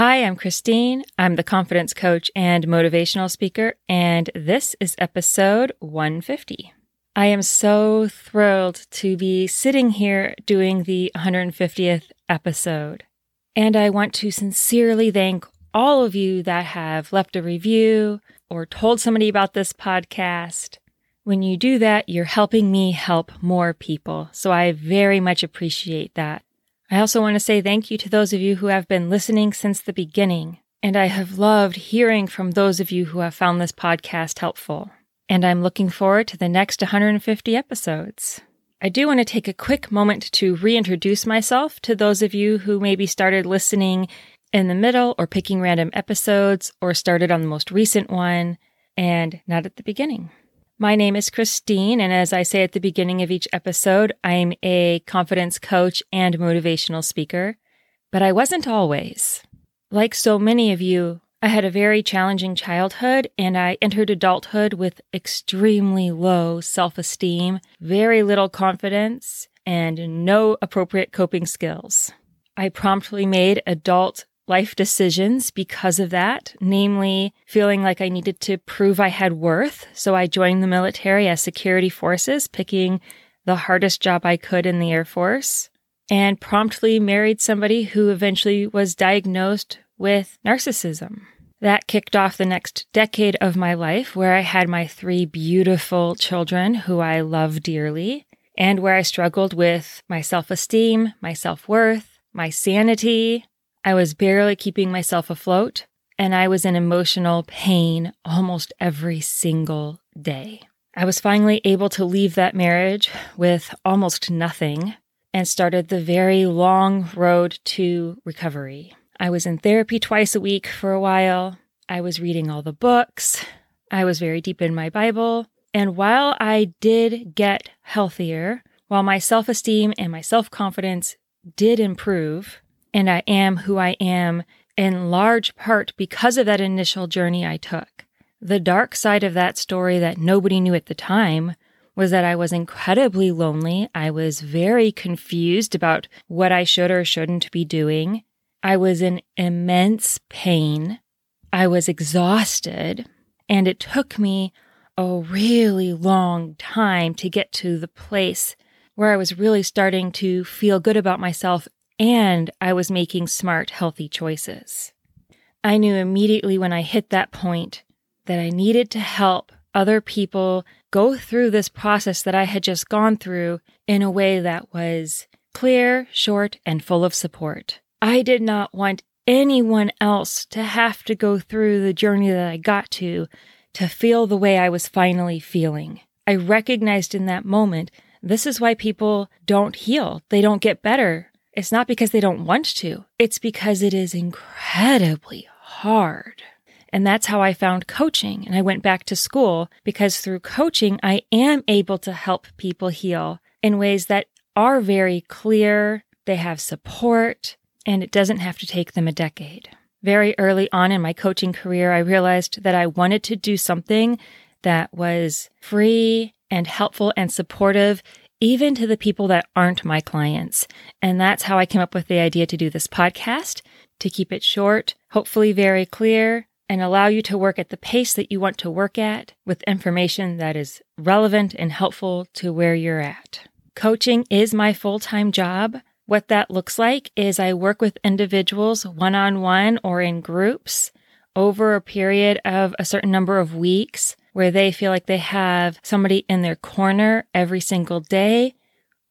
Hi, I'm Christine. I'm the confidence coach and motivational speaker, and this is episode 150. I am so thrilled to be sitting here doing the 150th episode. And I want to sincerely thank all of you that have left a review or told somebody about this podcast. When you do that, you're helping me help more people. So I very much appreciate that. I also want to say thank you to those of you who have been listening since the beginning. And I have loved hearing from those of you who have found this podcast helpful. And I'm looking forward to the next 150 episodes. I do want to take a quick moment to reintroduce myself to those of you who maybe started listening in the middle or picking random episodes or started on the most recent one and not at the beginning. My name is Christine, and as I say at the beginning of each episode, I'm a confidence coach and motivational speaker. But I wasn't always. Like so many of you, I had a very challenging childhood and I entered adulthood with extremely low self esteem, very little confidence, and no appropriate coping skills. I promptly made adult life decisions because of that, namely feeling like I needed to prove I had worth. So I joined the military as security forces, picking the hardest job I could in the Air Force, and promptly married somebody who eventually was diagnosed with narcissism. That kicked off the next decade of my life where I had my three beautiful children who I love dearly and where I struggled with my self esteem, my self worth, my sanity, I was barely keeping myself afloat, and I was in emotional pain almost every single day. I was finally able to leave that marriage with almost nothing and started the very long road to recovery. I was in therapy twice a week for a while. I was reading all the books. I was very deep in my Bible. And while I did get healthier, while my self esteem and my self confidence did improve, and I am who I am in large part because of that initial journey I took. The dark side of that story that nobody knew at the time was that I was incredibly lonely. I was very confused about what I should or shouldn't be doing. I was in immense pain. I was exhausted. And it took me a really long time to get to the place where I was really starting to feel good about myself and I was making smart, healthy choices. I knew immediately when I hit that point that I needed to help other people go through this process that I had just gone through in a way that was clear, short, and full of support. I did not want anyone else to have to go through the journey that I got to to feel the way I was finally feeling. I recognized in that moment this is why people don't heal. They don't get better it's not because they don't want to, it's because it is incredibly hard. And that's how I found coaching. And I went back to school because through coaching, I am able to help people heal in ways that are very clear. They have support and it doesn't have to take them a decade. Very early on in my coaching career, I realized that I wanted to do something that was free and helpful and supportive even to the people that aren't my clients. And that's how I came up with the idea to do this podcast to keep it short, hopefully very clear, and allow you to work at the pace that you want to work at with information that is relevant and helpful to where you're at. Coaching is my full time job. What that looks like is I work with individuals one on one or in groups over a period of a certain number of weeks where they feel like they have somebody in their corner every single day.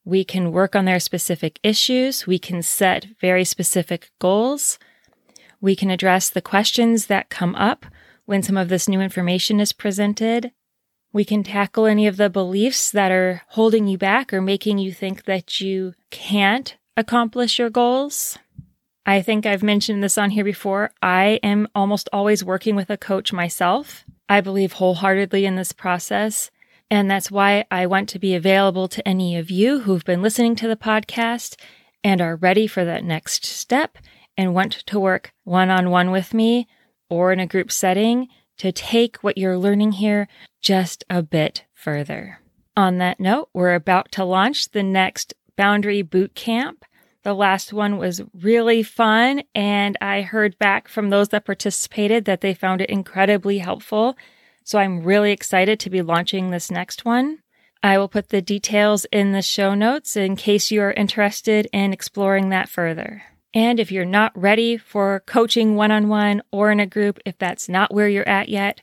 We can work on their specific issues. We can set very specific goals. We can address the questions that come up when some of this new information is presented. We can tackle any of the beliefs that are holding you back or making you think that you can't accomplish your goals. I think I've mentioned this on here before. I am almost always working with a coach myself. I believe wholeheartedly in this process. And that's why I want to be available to any of you who've been listening to the podcast and are ready for that next step and want to work one on one with me or in a group setting to take what you're learning here just a bit further. On that note, we're about to launch the next Boundary Boot Camp. The last one was really fun, and I heard back from those that participated that they found it incredibly helpful. So I'm really excited to be launching this next one. I will put the details in the show notes in case you are interested in exploring that further. And if you're not ready for coaching one on one or in a group, if that's not where you're at yet,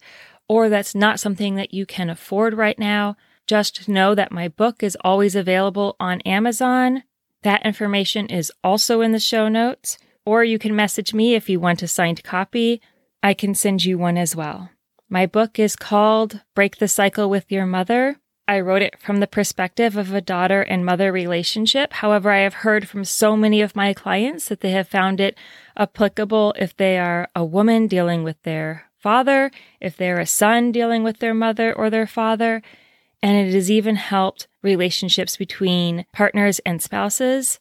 or that's not something that you can afford right now, just know that my book is always available on Amazon. That information is also in the show notes, or you can message me if you want a signed copy. I can send you one as well. My book is called Break the Cycle with Your Mother I wrote it from the perspective of a daughter and mother relationship. However, I have heard from so many of my clients that they have found it applicable if they are a woman dealing with their father, if they're a son dealing with their mother or their father. And it has even helped relationships between partners and spouses.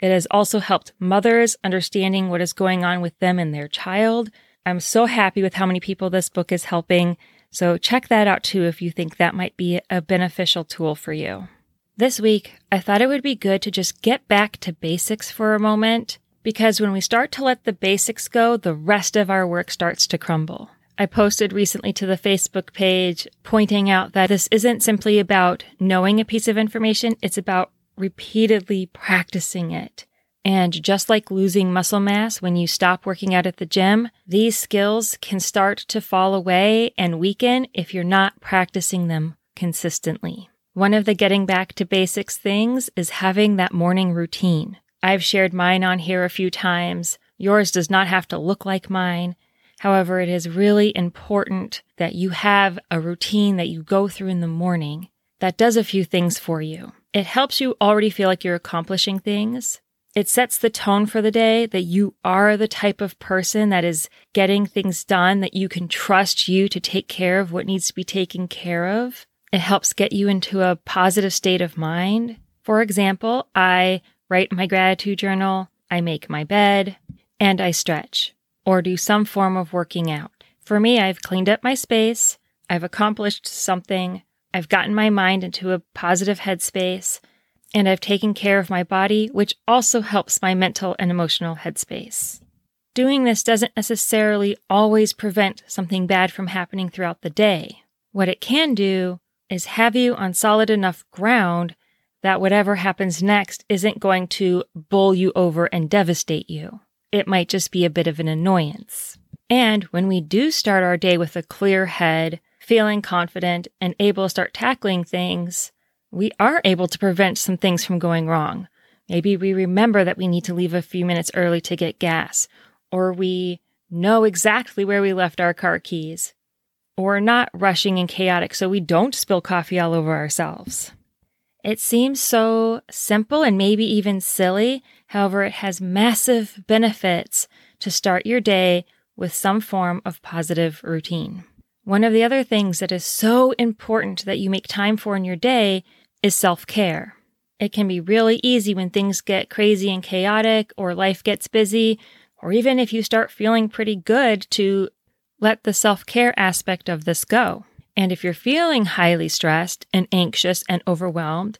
It has also helped mothers understanding what is going on with them and their child. I'm so happy with how many people this book is helping. So check that out too if you think that might be a beneficial tool for you. This week, I thought it would be good to just get back to basics for a moment because when we start to let the basics go, the rest of our work starts to crumble. I posted recently to the Facebook page pointing out that this isn't simply about knowing a piece of information, it's about repeatedly practicing it. And just like losing muscle mass when you stop working out at the gym, these skills can start to fall away and weaken if you're not practicing them consistently. One of the getting back to basics things is having that morning routine. I've shared mine on here a few times. Yours does not have to look like mine. However, it is really important that you have a routine that you go through in the morning that does a few things for you. It helps you already feel like you're accomplishing things. It sets the tone for the day that you are the type of person that is getting things done, that you can trust you to take care of what needs to be taken care of. It helps get you into a positive state of mind. For example, I write my gratitude journal, I make my bed, and I stretch or do some form of working out. For me, I've cleaned up my space, I've accomplished something, I've gotten my mind into a positive headspace, and I've taken care of my body, which also helps my mental and emotional headspace. Doing this doesn't necessarily always prevent something bad from happening throughout the day. What it can do is have you on solid enough ground that whatever happens next isn't going to bowl you over and devastate you. It might just be a bit of an annoyance. And when we do start our day with a clear head, feeling confident, and able to start tackling things, we are able to prevent some things from going wrong. Maybe we remember that we need to leave a few minutes early to get gas, or we know exactly where we left our car keys, or not rushing and chaotic so we don't spill coffee all over ourselves. It seems so simple and maybe even silly. However, it has massive benefits to start your day with some form of positive routine. One of the other things that is so important that you make time for in your day is self care. It can be really easy when things get crazy and chaotic or life gets busy, or even if you start feeling pretty good to let the self care aspect of this go. And if you're feeling highly stressed and anxious and overwhelmed,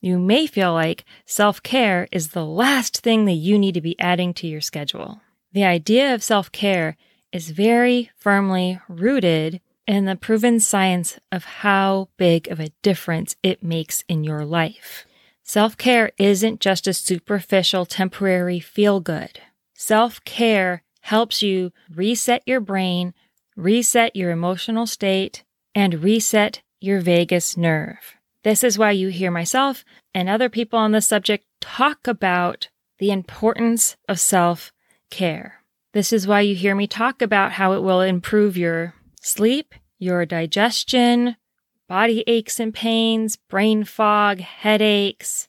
you may feel like self care is the last thing that you need to be adding to your schedule. The idea of self care is very firmly rooted in the proven science of how big of a difference it makes in your life. Self care isn't just a superficial, temporary feel good. Self care helps you reset your brain, reset your emotional state, and reset your vagus nerve. This is why you hear myself and other people on the subject talk about the importance of self care. This is why you hear me talk about how it will improve your sleep, your digestion, body aches and pains, brain fog, headaches,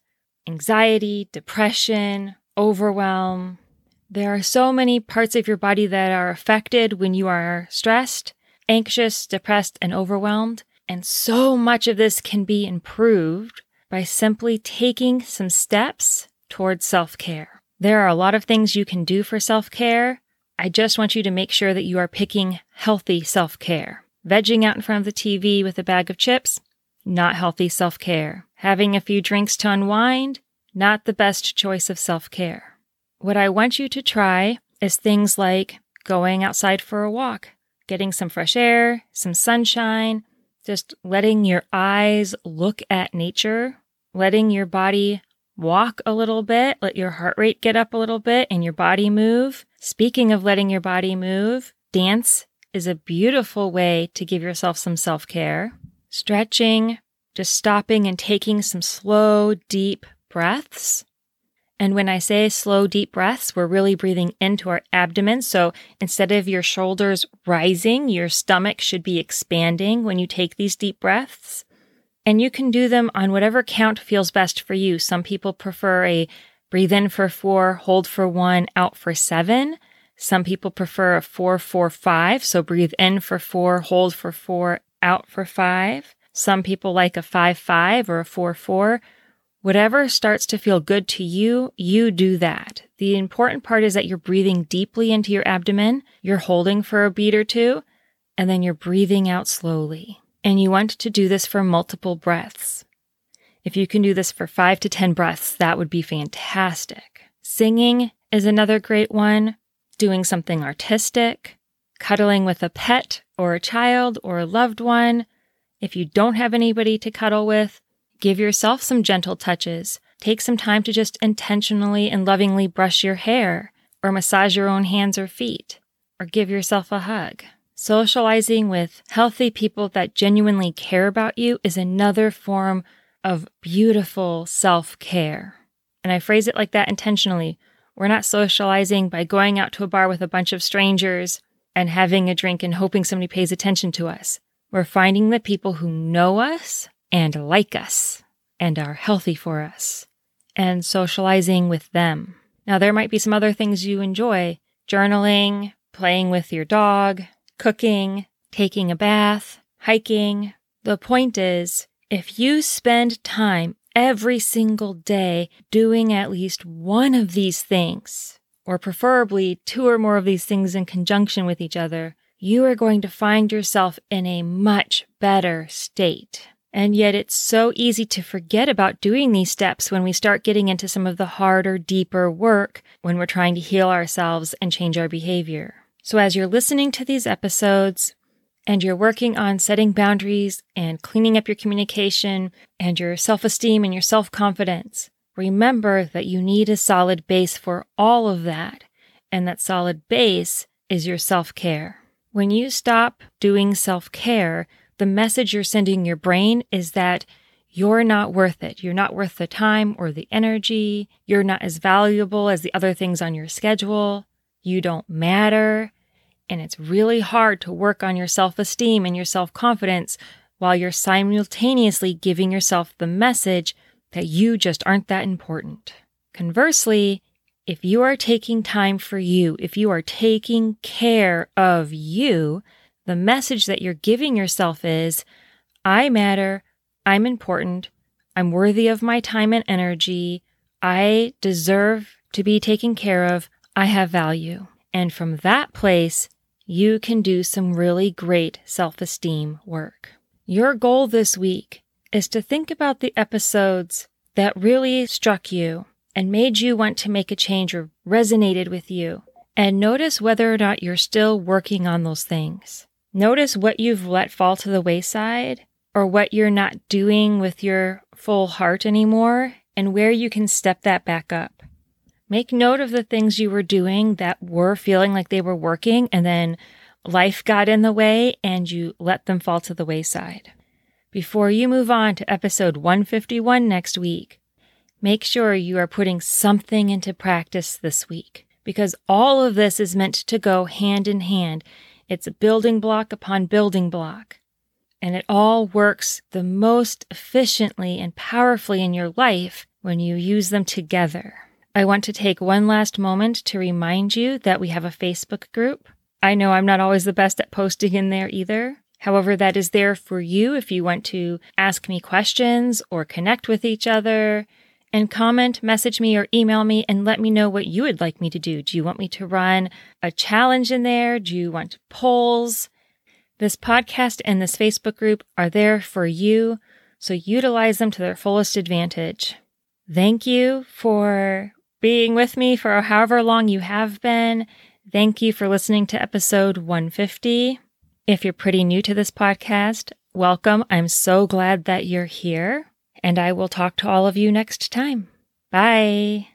anxiety, depression, overwhelm. There are so many parts of your body that are affected when you are stressed. Anxious, depressed, and overwhelmed. And so much of this can be improved by simply taking some steps towards self care. There are a lot of things you can do for self care. I just want you to make sure that you are picking healthy self care. Vegging out in front of the TV with a bag of chips, not healthy self care. Having a few drinks to unwind, not the best choice of self care. What I want you to try is things like going outside for a walk, getting some fresh air, some sunshine, just letting your eyes look at nature, letting your body walk a little bit, let your heart rate get up a little bit and your body move. Speaking of letting your body move, dance is a beautiful way to give yourself some self care. Stretching, just stopping and taking some slow, deep breaths. And when I say slow, deep breaths, we're really breathing into our abdomen. So instead of your shoulders rising, your stomach should be expanding when you take these deep breaths. And you can do them on whatever count feels best for you. Some people prefer a breathe in for four, hold for one, out for seven. Some people prefer a four, four, five. So breathe in for four, hold for four, out for five. Some people like a five, five or a four, four. Whatever starts to feel good to you, you do that. The important part is that you're breathing deeply into your abdomen, you're holding for a beat or two, and then you're breathing out slowly. And you want to do this for multiple breaths. If you can do this for five to 10 breaths, that would be fantastic. Singing is another great one. Doing something artistic, cuddling with a pet or a child or a loved one. If you don't have anybody to cuddle with, Give yourself some gentle touches. Take some time to just intentionally and lovingly brush your hair, or massage your own hands or feet, or give yourself a hug. Socializing with healthy people that genuinely care about you is another form of beautiful self care. And I phrase it like that intentionally. We're not socializing by going out to a bar with a bunch of strangers and having a drink and hoping somebody pays attention to us. We're finding the people who know us and like us and are healthy for us and socializing with them. Now, there might be some other things you enjoy journaling, playing with your dog, cooking, taking a bath, hiking. The point is, if you spend time every single day doing at least one of these things, or preferably two or more of these things in conjunction with each other, you are going to find yourself in a much better state. And yet it's so easy to forget about doing these steps when we start getting into some of the harder, deeper work when we're trying to heal ourselves and change our behavior. So as you're listening to these episodes and you're working on setting boundaries and cleaning up your communication and your self esteem and your self confidence, remember that you need a solid base for all of that. And that solid base is your self care. When you stop doing self care, the message you're sending your brain is that you're not worth it. You're not worth the time or the energy. You're not as valuable as the other things on your schedule. You don't matter. And it's really hard to work on your self esteem and your self confidence while you're simultaneously giving yourself the message that you just aren't that important. Conversely, if you are taking time for you, if you are taking care of you, the message that you're giving yourself is I matter, I'm important, I'm worthy of my time and energy, I deserve to be taken care of, I have value. And from that place, you can do some really great self esteem work. Your goal this week is to think about the episodes that really struck you and made you want to make a change or resonated with you. And notice whether or not you're still working on those things. Notice what you've let fall to the wayside or what you're not doing with your full heart anymore and where you can step that back up. Make note of the things you were doing that were feeling like they were working and then life got in the way and you let them fall to the wayside. Before you move on to episode 151 next week, make sure you are putting something into practice this week because all of this is meant to go hand in hand it's a building block upon building block. And it all works the most efficiently and powerfully in your life when you use them together. I want to take one last moment to remind you that we have a Facebook group. I know I'm not always the best at posting in there either. However, that is there for you if you want to ask me questions or connect with each other and comment, message me, or email me and let me know what you would like me to do. Do you want me to run a challenge in there? Do you want polls? This podcast and this Facebook group are there for you, so utilize them to their fullest advantage. Thank you for being with me for however long you have been. Thank you for listening to episode 150. If you're pretty new to this podcast, welcome. I'm so glad that you're here, and I will talk to all of you next time. Bye.